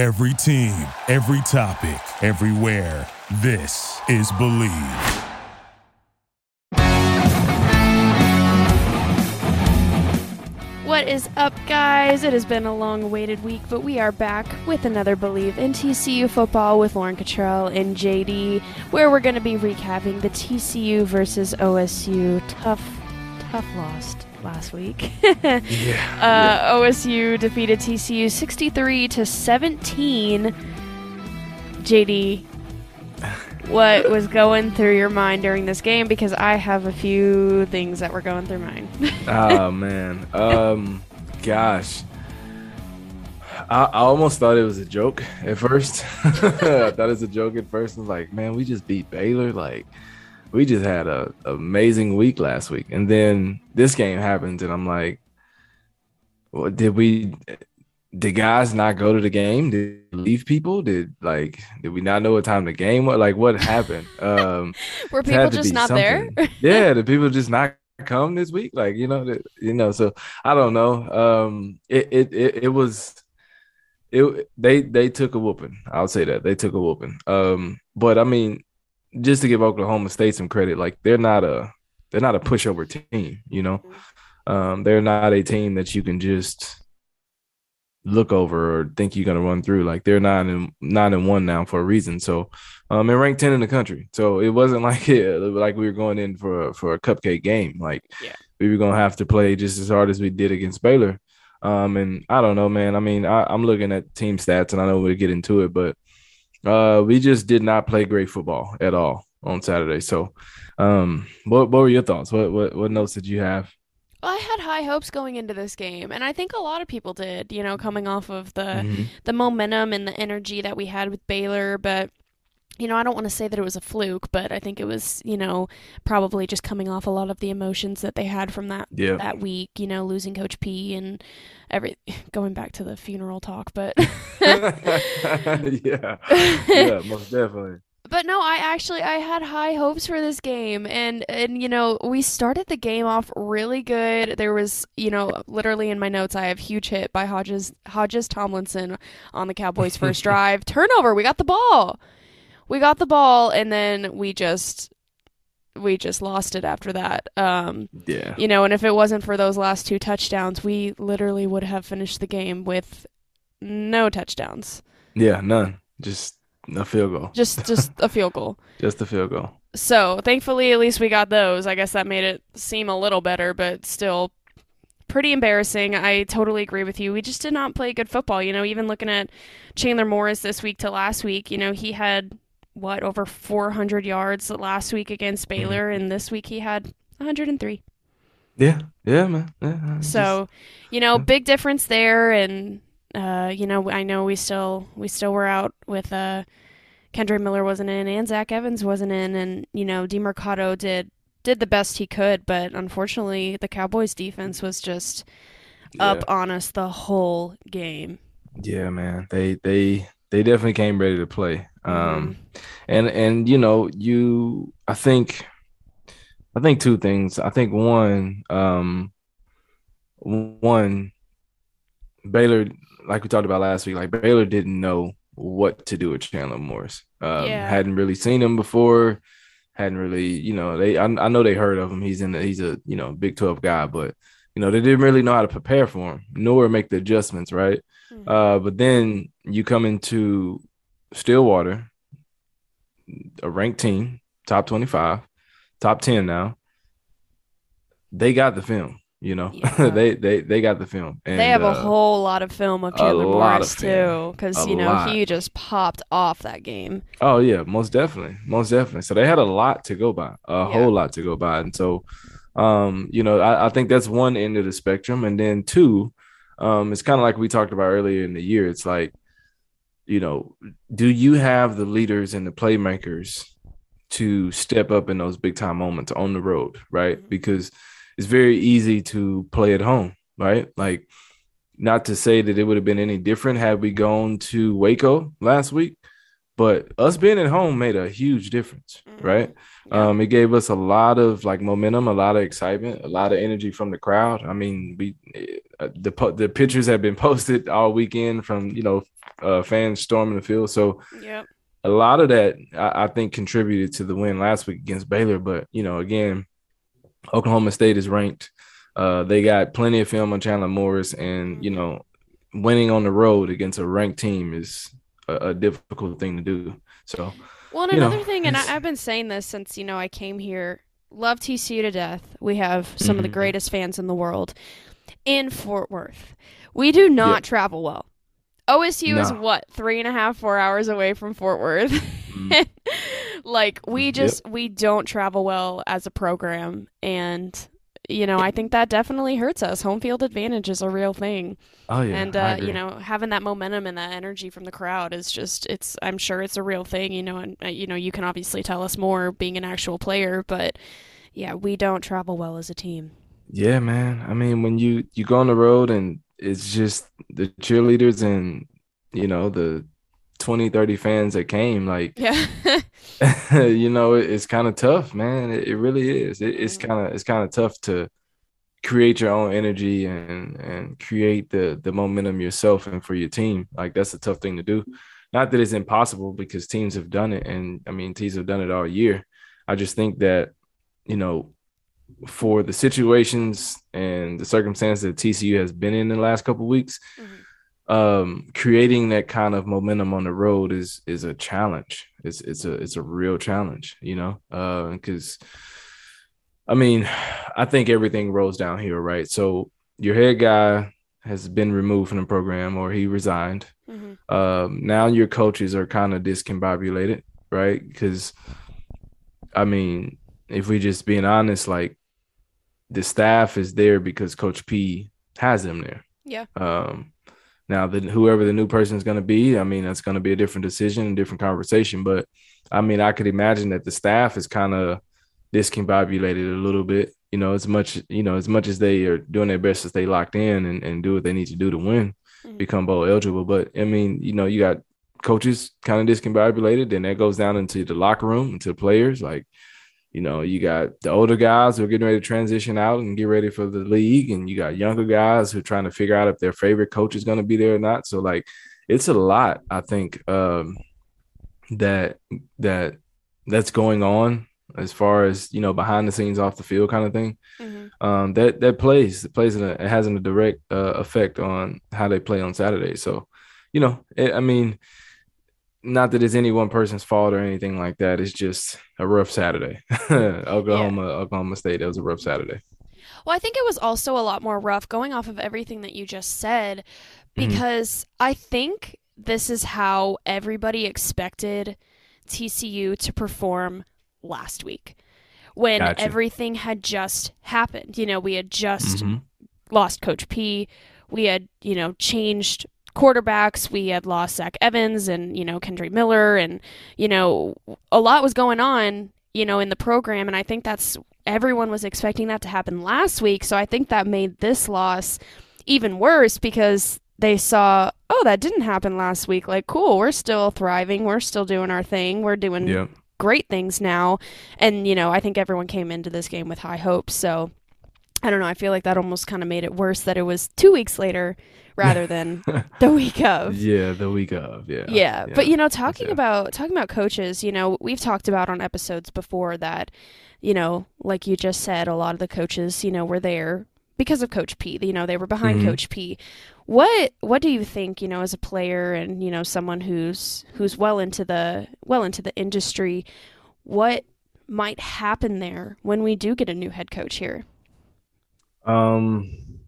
Every team, every topic, everywhere. This is Bleav. What is up, guys? It has been a long awaited week, but we are back with another Bleav in TCU football with Lauren Cottrell and JD, where we're going to be recapping the TCU versus OSU tough, tough loss last week. Yeah. Uh, OSU defeated TCU 63 to 17. JD, what was going through your mind during this game? Because I have a few things that were going through mine. oh man. Um gosh. I, I almost thought it was a joke at first. I thought it was a joke at first. I was like, man, we just beat Baylor. Like, we just had a amazing week last week. And then this game happens, and I'm like, well, did we did guys not go to the game? Did leave people? Did like did we not know what time the game was? Like what happened? Um Were people just not there? yeah, the people just not come this week. Like you know, that you know. So I don't know. Um, it it it, it was. It they they took a whooping. I'll say that they took a whooping. Um, but I mean, just to give Oklahoma State some credit, like they're not a they're not a pushover team. You know, um, they're not a team that you can just look over or think you're gonna run through. Like they're nine and nine and one now for a reason. So um and ranked 10 in the country. So it wasn't like it like we were going in for a, for a cupcake game. Like Yeah. we were gonna have to play just as hard as we did against Baylor. Um and I don't know, man. I mean, I, I'm looking at team stats and I know we'll get into it, but uh we just did not play great football at all on Saturday. So um what what were your thoughts? What what what notes did you have? Well, I had high hopes going into this game, and I think a lot of people did, you know, coming off of the Mhm. the momentum and the energy that we had with Baylor, but you know, I don't want to say that it was a fluke, but I think it was, you know, probably just coming off a lot of the emotions that they had from that Yeah. that week, you know, losing Coach P and every going back to the funeral talk, but yeah. Yeah, most definitely. But no, I actually I had high hopes for this game and and you know, we started the game off really good. There was, you know, literally in my notes I have huge hit by Hodges Hodges Tomlinson on the Cowboys first drive. Turnover, we got the ball. We got the ball and then we just we just lost it after that. Um Yeah. you know, and if it wasn't for those last two touchdowns, we literally would have finished the game with no touchdowns. Yeah, none. Just a field goal. Just just a field goal. Just a field goal. So thankfully, at least we got those. I guess that made it seem a little better, but still pretty embarrassing. I totally agree with you. We just did not play good football. You know, even looking at Chandler Morris this week to last week, you know, he had what over 400 yards last week against Baylor, and this week he had 103. Yeah. Yeah, man. Yeah. So, you know, big difference there, and uh, you know, I know we still we still were out with uh, Kendre Miller wasn't in, and Zach Evans wasn't in, and you know, Demercado did did the best he could, but unfortunately, the Cowboys' defense was just just- up on us the whole game. Yeah. yeah, man. They they they definitely came ready to play. Mm-hmm. Um and and you know, you I think I think two things. I think one um one Baylor like we talked about last week, like Baylor didn't know what to do with Chandler Morris. Um Yeah. hadn't really seen him before. Hadn't really, you know, they I, I know they heard of him. He's in the, he's a, you know, Big 12 guy, but you know, they didn't really know how to prepare for him, nor make the adjustments, right? Mhm. Uh, but then you come into Stillwater, a ranked team, top 25, top 10 now. They got the film, you know. Yeah. they they they got the film. And, they have a uh, whole lot of film of Chandler Morris of too, because A you know lot. he just popped off that game. Oh yeah, most definitely, most definitely. So they had a lot to go by, a Yeah. whole lot to go by, and so, um, you know, I, I think that's one end of the spectrum, and then two, um, it's kind of like we talked about earlier in the year. It's like, you know, do you have the leaders and the playmakers to step up in those big time moments on the road, right? Mhm. Because it's very easy to play at home, right? Like, not to say that it would have been any different had we gone to Waco last week, but us being at home made a huge difference, Mhm. right? Yeah. Um, it gave us a lot of like momentum, a lot of excitement, a lot of energy from the crowd. I mean, we uh, the the pictures have been posted all weekend from you know uh, fans storming the field. So Yep. a lot of that I, I think contributed to the win last week against Baylor. But you know, again, Oklahoma State is ranked. Uh, they got plenty of film on Chandler Morris, and you know, winning on the road against a ranked team is a, a difficult thing to do. So Well, and you know, another thing, and I, I've been saying this since you know I came here. Love TCU to death. We have some of the Mhm. greatest fans in the world in Fort Worth. We do not Yeah. travel well. OSU is what three and a half, four hours away from Fort Worth. Mm. like we Yep. just we don't travel well as a program, and you know I think that definitely hurts us. Home field advantage is a real thing. oh yeah, and uh, you know having that momentum and that energy from the crowd is just it's i'm sure it's a real thing you know and uh, you know you can obviously tell us more being an actual player but yeah we don't travel well as a team Yeah, man. I mean, when you you go on the road and it's just the cheerleaders and you know the 20, 30 fans that came, like yeah you know, it, it's kind of tough, man. It, it really is. It, it's Mhm. kind of it's kind of tough to create your own energy and and create the the momentum yourself and for your team. Like that's a tough thing to do. Not that it's impossible because teams have done it, and I mean teams have done it all year. I just think that you know for the situations and the circumstances that TCU has been in the last couple weeks, Mhm. Um, creating that kind of momentum on the road is is a challenge. It's it's a it's a real challenge, you know, because I mean, I think everything rolls downhill, right? So your head guy has been removed from the program or he resigned. Mhm. Um, now your coaches are kind of discombobulated, right? Because I mean, if we just being honest, like the staff is there because Coach P has them there. Yeah. Um, now that whoever the new person is going to be, I mean, that's going to be a different decision, a different conversation. But I mean, I could imagine that the staff is kind of discombobulated a little bit. You know, as much you know, as much as they are doing their best to stay locked in and, and do what they need to do to win, Mhm. become bowl eligible. But I mean, you know, you got coaches kind of discombobulated, then that goes down into the locker room, into the players. Like, you know, you got the older guys who are getting ready to transition out and get ready for the league, and you got younger guys who are trying to figure out if their favorite coach is going to be there or not. So, like, it's a lot. I think um, that that that's going on as far as you know behind the scenes, off the field kind of thing. Mhm. Um, that that plays it plays in a, it has a direct uh, effect on how they play on Saturday. So, you know, it, I mean not that it's any one person's fault or anything like that. It's just a rough Saturday. Oklahoma, Oklahoma State. It was a rough Saturday. Well, I think it was also a lot more rough going off of everything that you just said Mhm. because I think this is how everybody expected TCU to perform last week when Gotcha. everything had just happened. You know, we had just Mhm. lost Coach P. We had, you know, changed quarterbacks. We had lost Zach Evans and, you know, Kendre Miller. And, you know, a lot was going on, you know, in the program. And I think that's everyone was expecting that to happen last week. So I think that made this loss even worse because they saw, oh, that didn't happen last week. Like, cool, we're still thriving. We're still doing our thing. We're doing Yeah. great things now. And, you know, I think everyone came into this game with high hopes. So I don't know. I feel like that almost kind of made it worse that it was two weeks later rather than the week of. yeah, the week of. Yeah. Yeah, but you know, talking yeah. about talking about coaches, you know, we've talked about on episodes before that, you know, like you just said, a lot of the coaches, you know, were there because of Coach P. You know, they were behind Mhm. Coach P. What what do you think, you know, as a player and you know someone who's who's well into the well into the industry, what might happen there when we do get a new head coach here? Um,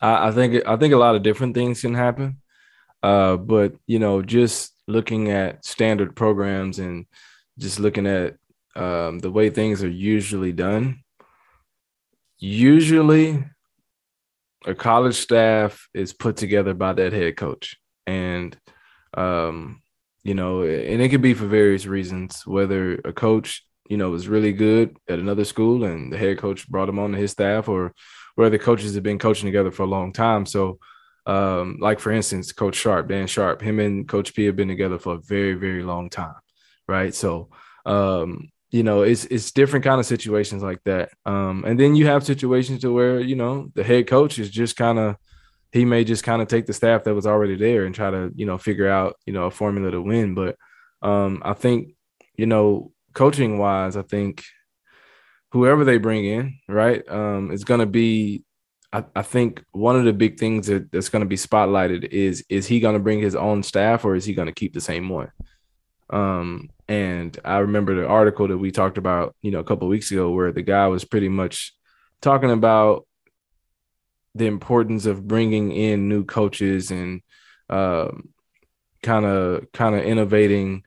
I, I think I think a lot of different things can happen. Uh, but you know, just looking at standard programs and just looking at um, the way things are usually done, usually a college staff is put together by that head coach, and um, you know, and it could be for various reasons. Whether a coach, you know, was really good at another school and the head coach brought him on to his staff, or where the coaches have been coaching together for a long time. So, um, like for instance, Coach Sharp, Dan Sharp, him and Coach P have been together for a very, very long time, right? So, um, you know, it's it's different kind of situations like that. Um, and then you have situations to where you know the head coach is just kind of he may just kind of take the staff that was already there and try to, you know, figure out, you know, a formula to win. But um, I think, you know, coaching wise, I think whoever they bring in, right, um, is going to be. I, I, think one of the big things that, that's going to be spotlighted is is he going to bring his own staff or is he going to keep the same one? Um, and I remember the article that we talked about, you know, a couple weeks ago, where the guy was pretty much talking about the importance of bringing in new coaches and kind of kind of innovating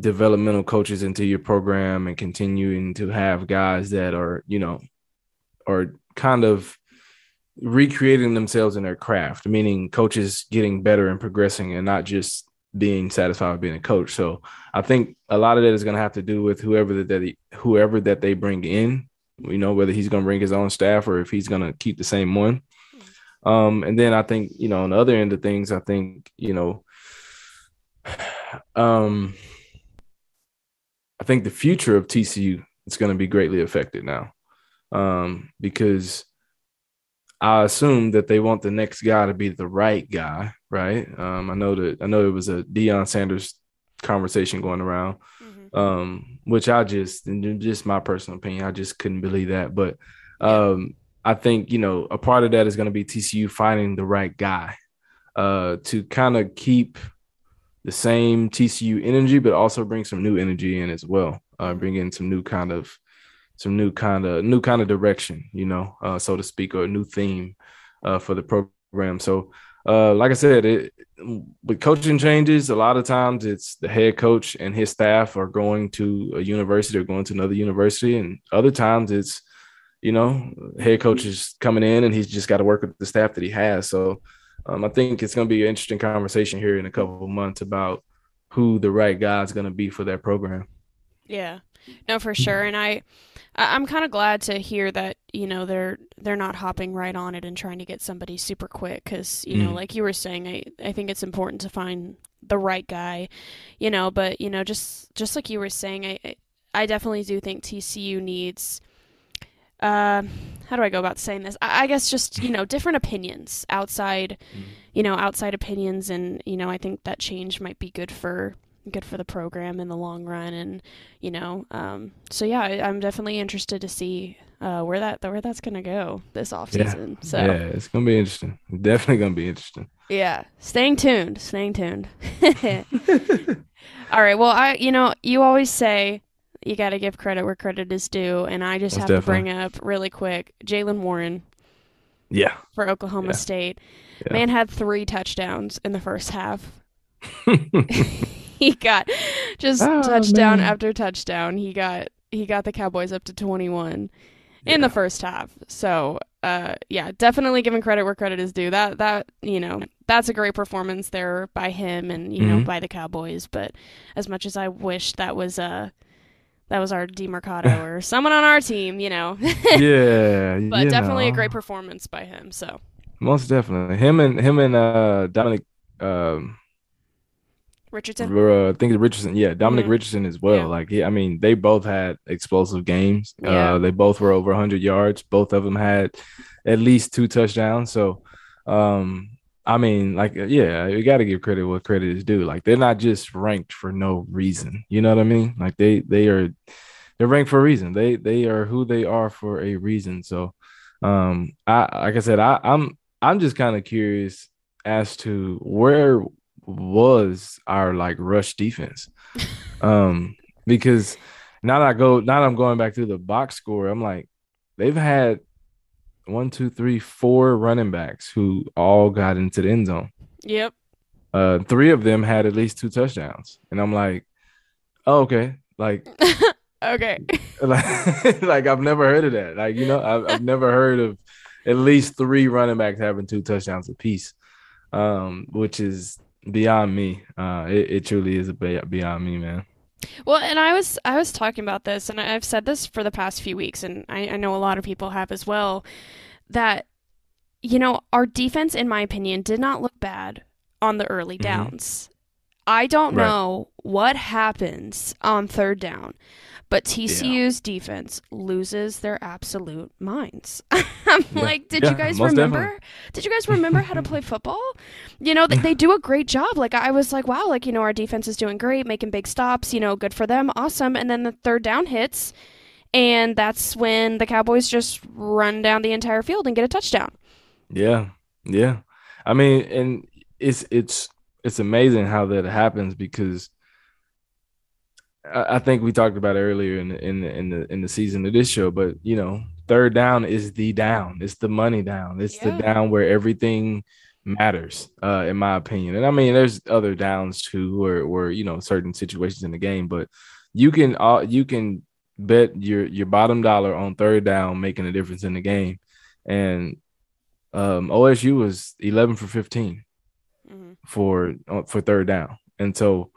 developmental coaches into your program and continuing to have guys that are you know are kind of recreating themselves in their craft meaning coaches getting better and progressing and not just being satisfied with being a coach. So i think a lot of that is going to have to do with whoever that, that he, whoever that they bring in you know whether he's going to bring his own staff or if he's going to keep the same one. Um, and then I think, you know, on the other end of things, I think, you know, um, I think the future of TCU is going to be greatly affected now um, because I assume that they want the next guy to be the right guy, right? Um, I know that I know it was a Deion Sanders conversation going around, mm-hmm. um, which I just, in just my personal opinion, I just couldn't believe that. But um, I think, you know, a part of that is going to be TCU finding the right guy uh, to kind of keep the same TCU energy, but also bring some new energy in as well. Uh, bring in some new kind of, some new kind of, new kind of direction, you know, uh, so to speak, or a new theme uh, for the program. So, uh, like I said, it, with coaching changes, a lot of times it's the head coach and his staff are going to a university or going to another university, and other times it's you know, head coach is coming in and he's just got to work with the staff that he has. So um, I think it's going to be an interesting conversation here in a couple of months about who the right guy is going to be for that program. Yeah, no, for sure. And I, I'm kind of glad to hear that you know they're they're not hopping right on it and trying to get somebody super quick because you know, mm. like you were saying, I I think it's important to find the right guy, you know. But you know, just just like you were saying, I I definitely do think TCU needs uh, how do I go about saying this? I, I guess just you know different opinions outside, mm. you know outside opinions, and you know I think that change might be good for good for the program in the long run, and you know, um, so yeah, I, am definitely interested to see uh, where that where that's gonna go this off season. Yeah. So yeah, it's gonna be interesting. Definitely gonna be interesting. Yeah, staying tuned, staying tuned. All right. Well, I you know you always say you got to give credit where credit is due. And I just Most have definitely. to bring up really quick Jaylen Warren. Yeah. For Oklahoma yeah. State. Yeah. Man had three touchdowns in the first half. he got just oh, touchdown man. after touchdown. He got he got the Cowboys up to 21 yeah. in the first half. So, uh, yeah, definitely giving credit where credit is due. That that you know that's a great performance there by him and you mm-hmm. know by the Cowboys. But as much as I wish that was a uh, that was our Demercado or someone on our team, you know. yeah, but definitely know. a great performance by him. So most definitely him and him and uh, Dominic um, Richardson. Uh, I think it's Richardson, yeah, Dominic mm-hmm. Richardson as well. Yeah. Like, he, I mean, they both had explosive games. Yeah. Uh, they both were over 100 yards. Both of them had at least two touchdowns. So, um, I mean, like, uh, yeah, you got to give credit what credit is due. Like, they're not just ranked for no reason. You know what I mean? Like, they they are they're ranked for a reason. They they are who they are for a reason. So, um, I like I said, I, I'm I'm just kind of curious as to where was our like rush defense, um, because now that I go now that I'm going back through the box score, I'm like, they've had one, two, three, four running backs who all got into the end zone. Yep. Uh, three of them had at least two touchdowns, and I'm like, oh, okay, like, okay, like, like I've never heard of that. Like, you know, I've, I've never heard of at least three running backs having two touchdowns apiece, um, which is beyond me. Uh, it, it truly is beyond me, man. Well, and I was I was talking about this, and I've said this for the past few weeks, and I, I know a lot of people have as well. That you know our defense, in my opinion, did not look bad on the early mm-hmm. downs. I don't Right. know what happens on third down, but TCU's defense loses their absolute minds. I'm Yeah. like, did Yeah, you guys remember? definitely. Did you guys remember how to play football? You know, they, they do a great job. Like I was like, wow, like you know, our defense is doing great, making big stops. You know, good for them, awesome. And then the third down hits, and that's when the Cowboys just run down the entire field and get a touchdown. Yeah, yeah. I mean, and it's it's it's amazing how that happens because I, think we talked about it earlier in the, in the, in the in the season of this show, but you know, third down is the down. It's the money down. It's the down where everything matters, uh, in my opinion. And I mean, there's other downs too, where where you know certain situations in the game, but you can uh, you can bet your your bottom dollar on third down making a difference in the game, and um, OSU was 11 for 15 Mm-hmm. for uh, for third down, and so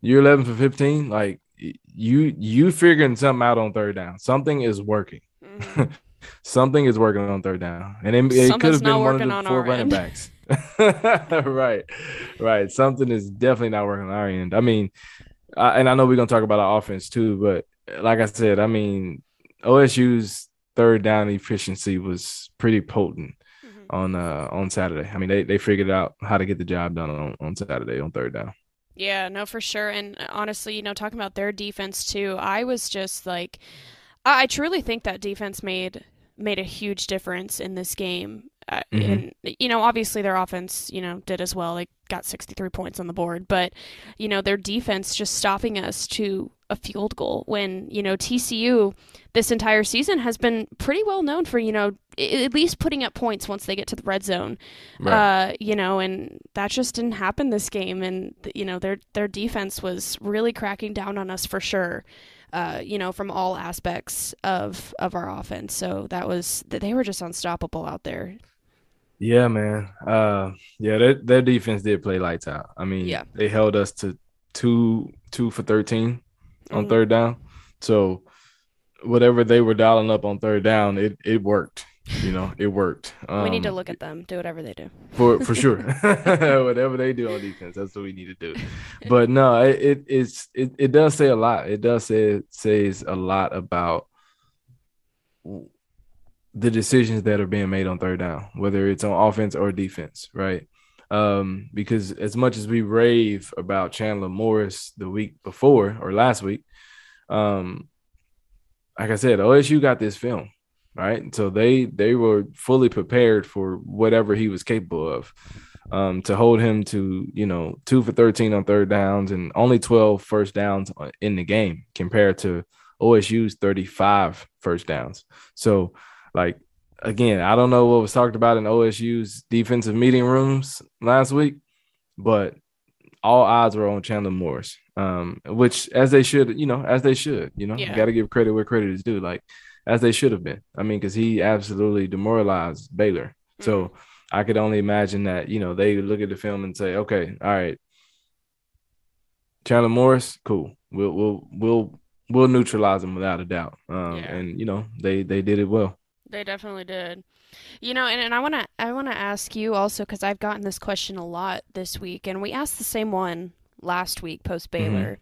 you're 11 for 15. Like you you figuring something out on third down. Something is working. Mhm. Something is working on third down, and it, it could have been one of the on four running end. backs. right, right. Something is definitely not working on our end. I mean, I, and I know we're gonna talk about our offense too, but like I said, I mean, OSU's third down efficiency was pretty potent Mhm. on uh on Saturday. I mean, they they figured out how to get the job done on, on Saturday on third down. Yeah, no, for sure. And honestly, you know, talking about their defense too, I was just like, I, I truly think that defense made made a huge difference in this game. Uh, Mhm. And you know, obviously their offense, you know, did as well. They got 63 points on the board, but you know, their defense just stopping us to a field goal when you know TCU this entire season has been pretty well known for you know at least putting up points once they get to the red zone uh, you know, and that just didn't happen this game. And you know, their their defense was really cracking down on us for sure. Uh, you know, from all aspects of of our offense. So that was th- they were just unstoppable out there. Yeah, man. Uh, yeah, their their defense did play lights out. I mean, Yeah. they held us to two two for thirteen on Mhm. third down. So whatever they were dialing up on third down, it it worked. You know, it worked. we need to Um, look at them, do whatever they do. for for sure. Whatever they do on defense, that's what we need to do. But no, it, it it's it, it does say a lot. It does say it says a lot about the decisions that are being made on third down, whether it's on offense or defense, right? Um, because as much as we rave about Chandler Morris the week before or last week, um, like I said, OSU got this film, right? So they they were fully prepared for whatever he was capable of. Um, to hold him to you know two for thirteen on third downs and only 12 first downs in the game compared to OSU's 35 first downs. So like again, I don't know what was talked about in OSU's defensive meeting rooms last week, but all odds were on Chandler Morris. Um, which as they should, you know, as they should, you know, Yeah. got to give credit where credit is due, like as they should have been. I mean, because he absolutely demoralized Baylor. So I could only imagine that, you know, they look at the film and say, okay, all right, Chandler Morris, cool. We'll we'll we'll we'll neutralize him without a doubt. Um, Yeah. and you know, they they did it well. They definitely did. You know, and, and I want to I want to ask you also because I've gotten this question a lot this week, and we asked the same one last week post mm-hmm. Baylor,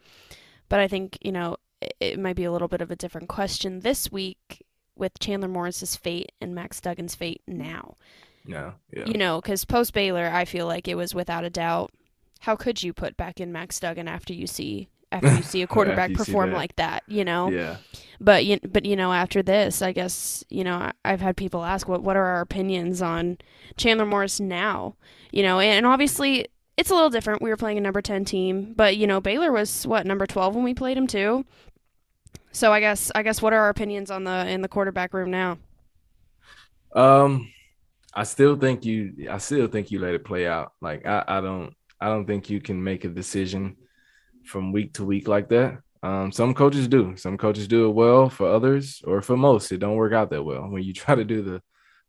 but I think you know it, it might be a little bit of a different question this week with Chandler Morris's fate and Max Duggan's fate now. Yeah, yeah. You know, because post Baylor, I feel like it was without a doubt. How could you put back in Max Duggan after you see after you see a quarterback perform that. like that? You know, Yeah. but you, but you know, after this, I guess you know I've had people ask what what are our opinions on Chandler Morris now? You know, and, and obviously it's a little different. We were playing a number ten team, but you know Baylor was what number twelve when we played him too. So I guess I guess what are our opinions on the in the quarterback room now? Um, I still think you. I still think you let it play out. Like I, I don't. I don't think you can make a decision from week to week like that. Um, some coaches do. Some coaches do it well. For others, or for most, it don't work out that well when you try to do the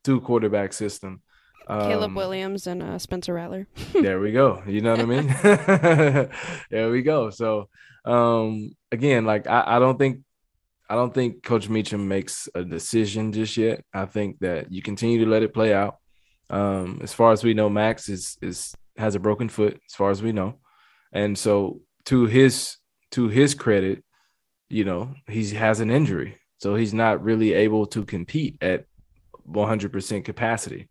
two quarterback system. Caleb Um, Williams and uh, Spencer Rattler. there we go. You know what I mean? there we go. So um again, like I, I don't think I don't think Coach Meacham makes a decision just yet. I think that you continue to let it play out. Um, as far as we know, Max is is has a broken foot, as far as we know. And so to his to his credit, you know, he has an injury. So he's not really able to compete at 100% capacity.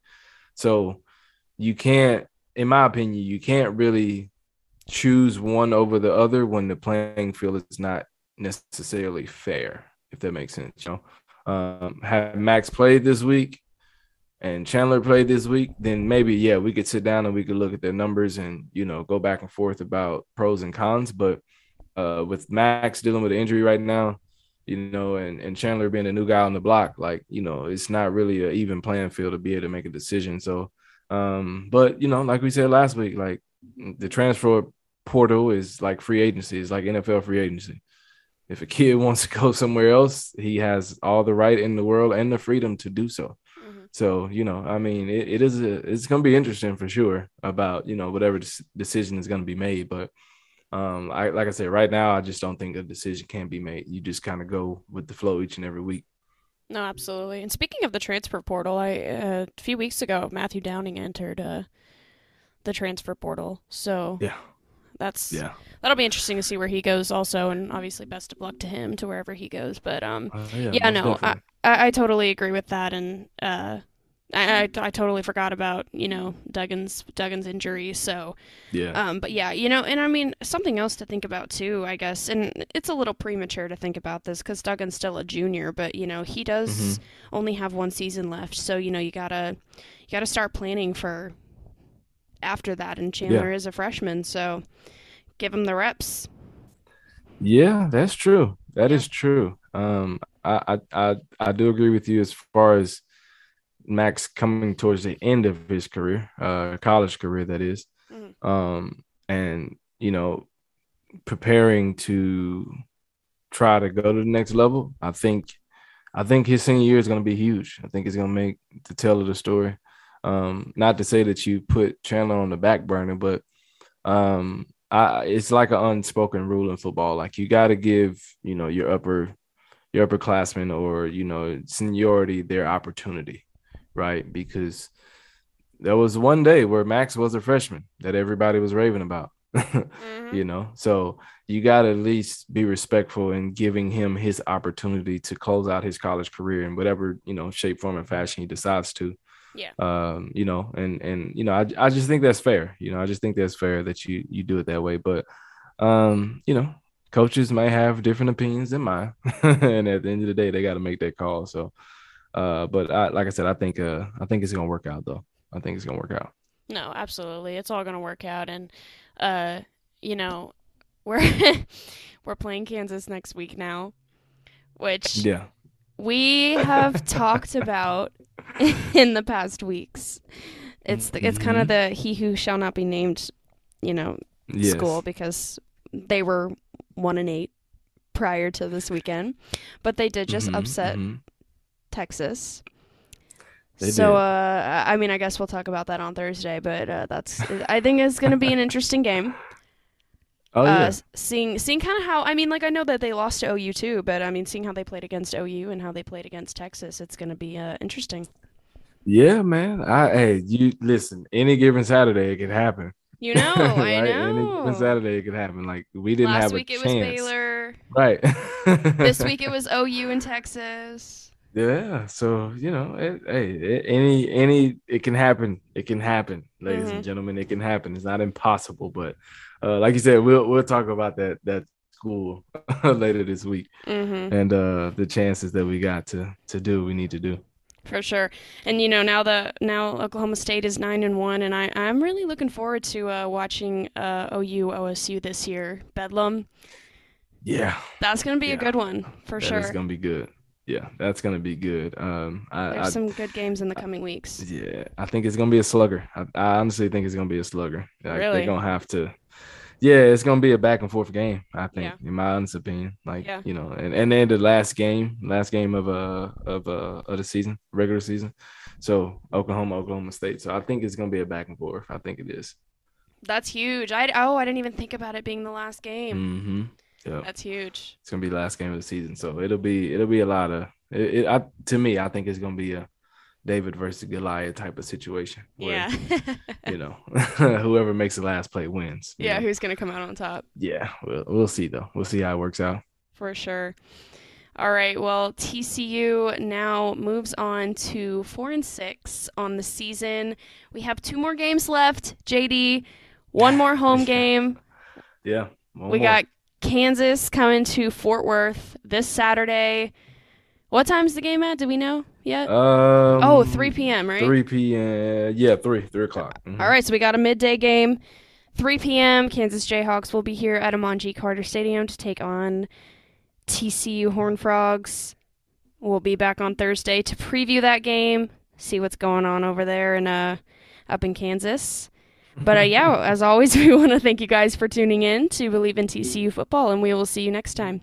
So you can't in my opinion, you can't really choose one over the other when the playing field is not necessarily fair, if that makes sense. You know, um, had Max played this week and Chandler played this week, then maybe yeah, we could sit down and we could look at their numbers and you know go back and forth about pros and cons. But uh, with Max dealing with an injury right now, you know, and, and Chandler being a new guy on the block, like, you know, it's not really an even playing field to be able to make a decision. So, um, but you know, like we said last week, like the transfer portal is like free agency, it's like NFL free agency. If a kid wants to go somewhere else, he has all the right in the world and the freedom to do so. So, you know, I mean, it, it is a, it's going to be interesting for sure about, you know, whatever decision is going to be made. But um, I like I said, right now, I just don't think a decision can be made. You just kind of go with the flow each and every week. No, absolutely. And speaking of the transfer portal, I uh, a few weeks ago, Matthew Downing entered uh, the transfer portal. So yeah, that's yeah, that'll be interesting to see where he goes. Also, and obviously, best of luck to him to wherever he goes. But um, uh, yeah, yeah no, I, I, I totally agree with that. And uh, I, I, I, totally forgot about you know Duggan's Duggan's injury. So yeah. Um, but yeah, you know, and I mean something else to think about too, I guess. And it's a little premature to think about this because Duggan's still a junior, but you know he does mm-hmm. only have one season left. So you know you gotta you gotta start planning for after that. And Chandler yeah. is a freshman, so give him the reps. Yeah, that's true. That yeah. is true. Um, I, I I I do agree with you as far as Max coming towards the end of his career, uh, college career, that is. Mm-hmm. Um, and, you know, preparing to try to go to the next level. I think, I think his senior year is going to be huge. I think it's going to make the tell of the story. Um, not to say that you put Chandler on the back burner, but um, I, it's like an unspoken rule in football. Like you got to give, you know, your upper, your upperclassmen or you know seniority their opportunity right? Because there was one day where Max was a freshman that everybody was raving about. mm-hmm. You know, so you got to at least be respectful in giving him his opportunity to close out his college career in whatever you know shape, form, and fashion he decides to. Yeah. Um, you know, and and you know, I I just think that's fair. You know, I just think that's fair that you you do it that way. But um, you know, coaches may have different opinions than mine, and at the end of the day, they got to make that call. So uh, but I, like I said, I think uh, I think it's gonna work out though. I think it's gonna work out. No, absolutely, it's all gonna work out, and uh, you know, we're we're playing Kansas next week now, which yeah we have talked about in the past weeks. It's the, it's kind of mm-hmm. the he who shall not be named, you know, yes. school because they were one and eight prior to this weekend, but they did just mm-hmm, upset mm-hmm. Texas. They so, uh, I mean, I guess we'll talk about that on Thursday, but uh, that's I think it's going to be an interesting game. Oh yeah. Uh, seeing seeing kind of how I mean, like I know that they lost to OU too, but I mean, seeing how they played against OU and how they played against Texas, it's going to be uh, interesting. Yeah, man. I hey, you listen. Any given Saturday, it could happen. You know, right? I know. Any given Saturday, it could happen. Like we didn't Last have a week it chance. was Baylor. Right. this week it was OU in Texas. Yeah, so you know, it, hey, any any it can happen. It can happen, ladies mm-hmm. and gentlemen. It can happen. It's not impossible, but uh, like you said, we'll we'll talk about that that school later this week mm-hmm. and uh, the chances that we got to to do we need to do. For sure, and you know now the now Oklahoma State is nine and one, and I I'm really looking forward to uh, watching uh, OU OSU this year. Bedlam. Yeah, that's gonna be yeah. a good one for that sure. It's gonna be good yeah, that's gonna be good. Um, I, There's I, some good games in the coming weeks. Yeah, I think it's gonna be a slugger. I, I honestly think it's gonna be a slugger. Like, really? They're gonna have to. Yeah, it's gonna be a back and forth game. I think, yeah. in my honest opinion. Like yeah. you know, and, and then the last game, last game of uh of uh of the season, regular season. So Oklahoma, Oklahoma State. So I think it's gonna be a back and forth. I think it is. That's huge. I oh I didn't even think about it being the last game. Mm-hmm. Yep. That's huge. It's gonna be the last game of the season, so it'll be it'll be a lot of it, it I, to me. I think it's gonna be a David versus Goliath type of situation. Where, yeah. you know, whoever makes the last play wins. Yeah, know? who's gonna come out on top? Yeah, we'll we'll see though. We'll see how it works out. For sure. All right. Well, TCU now moves on to four and six on the season. We have two more games left. JD, one more home game. Yeah. we more. got Kansas coming to Fort Worth this Saturday. What time's the game at? Do we know yet? Um, oh, 3 p.m., right? 3 p.m. Yeah, 3, 3 o'clock. Mhm. All right, so we got a midday game. 3 p.m. Kansas Jayhawks will be here at Amon G. Carter Stadium to take on TCU Horn Frogs. We'll be back on Thursday to preview that game, see what's going on over there and uh, up in Kansas. But uh, yeah, as always, we want to thank you guys for tuning in to Bleav in TCU football, and we will see you next time.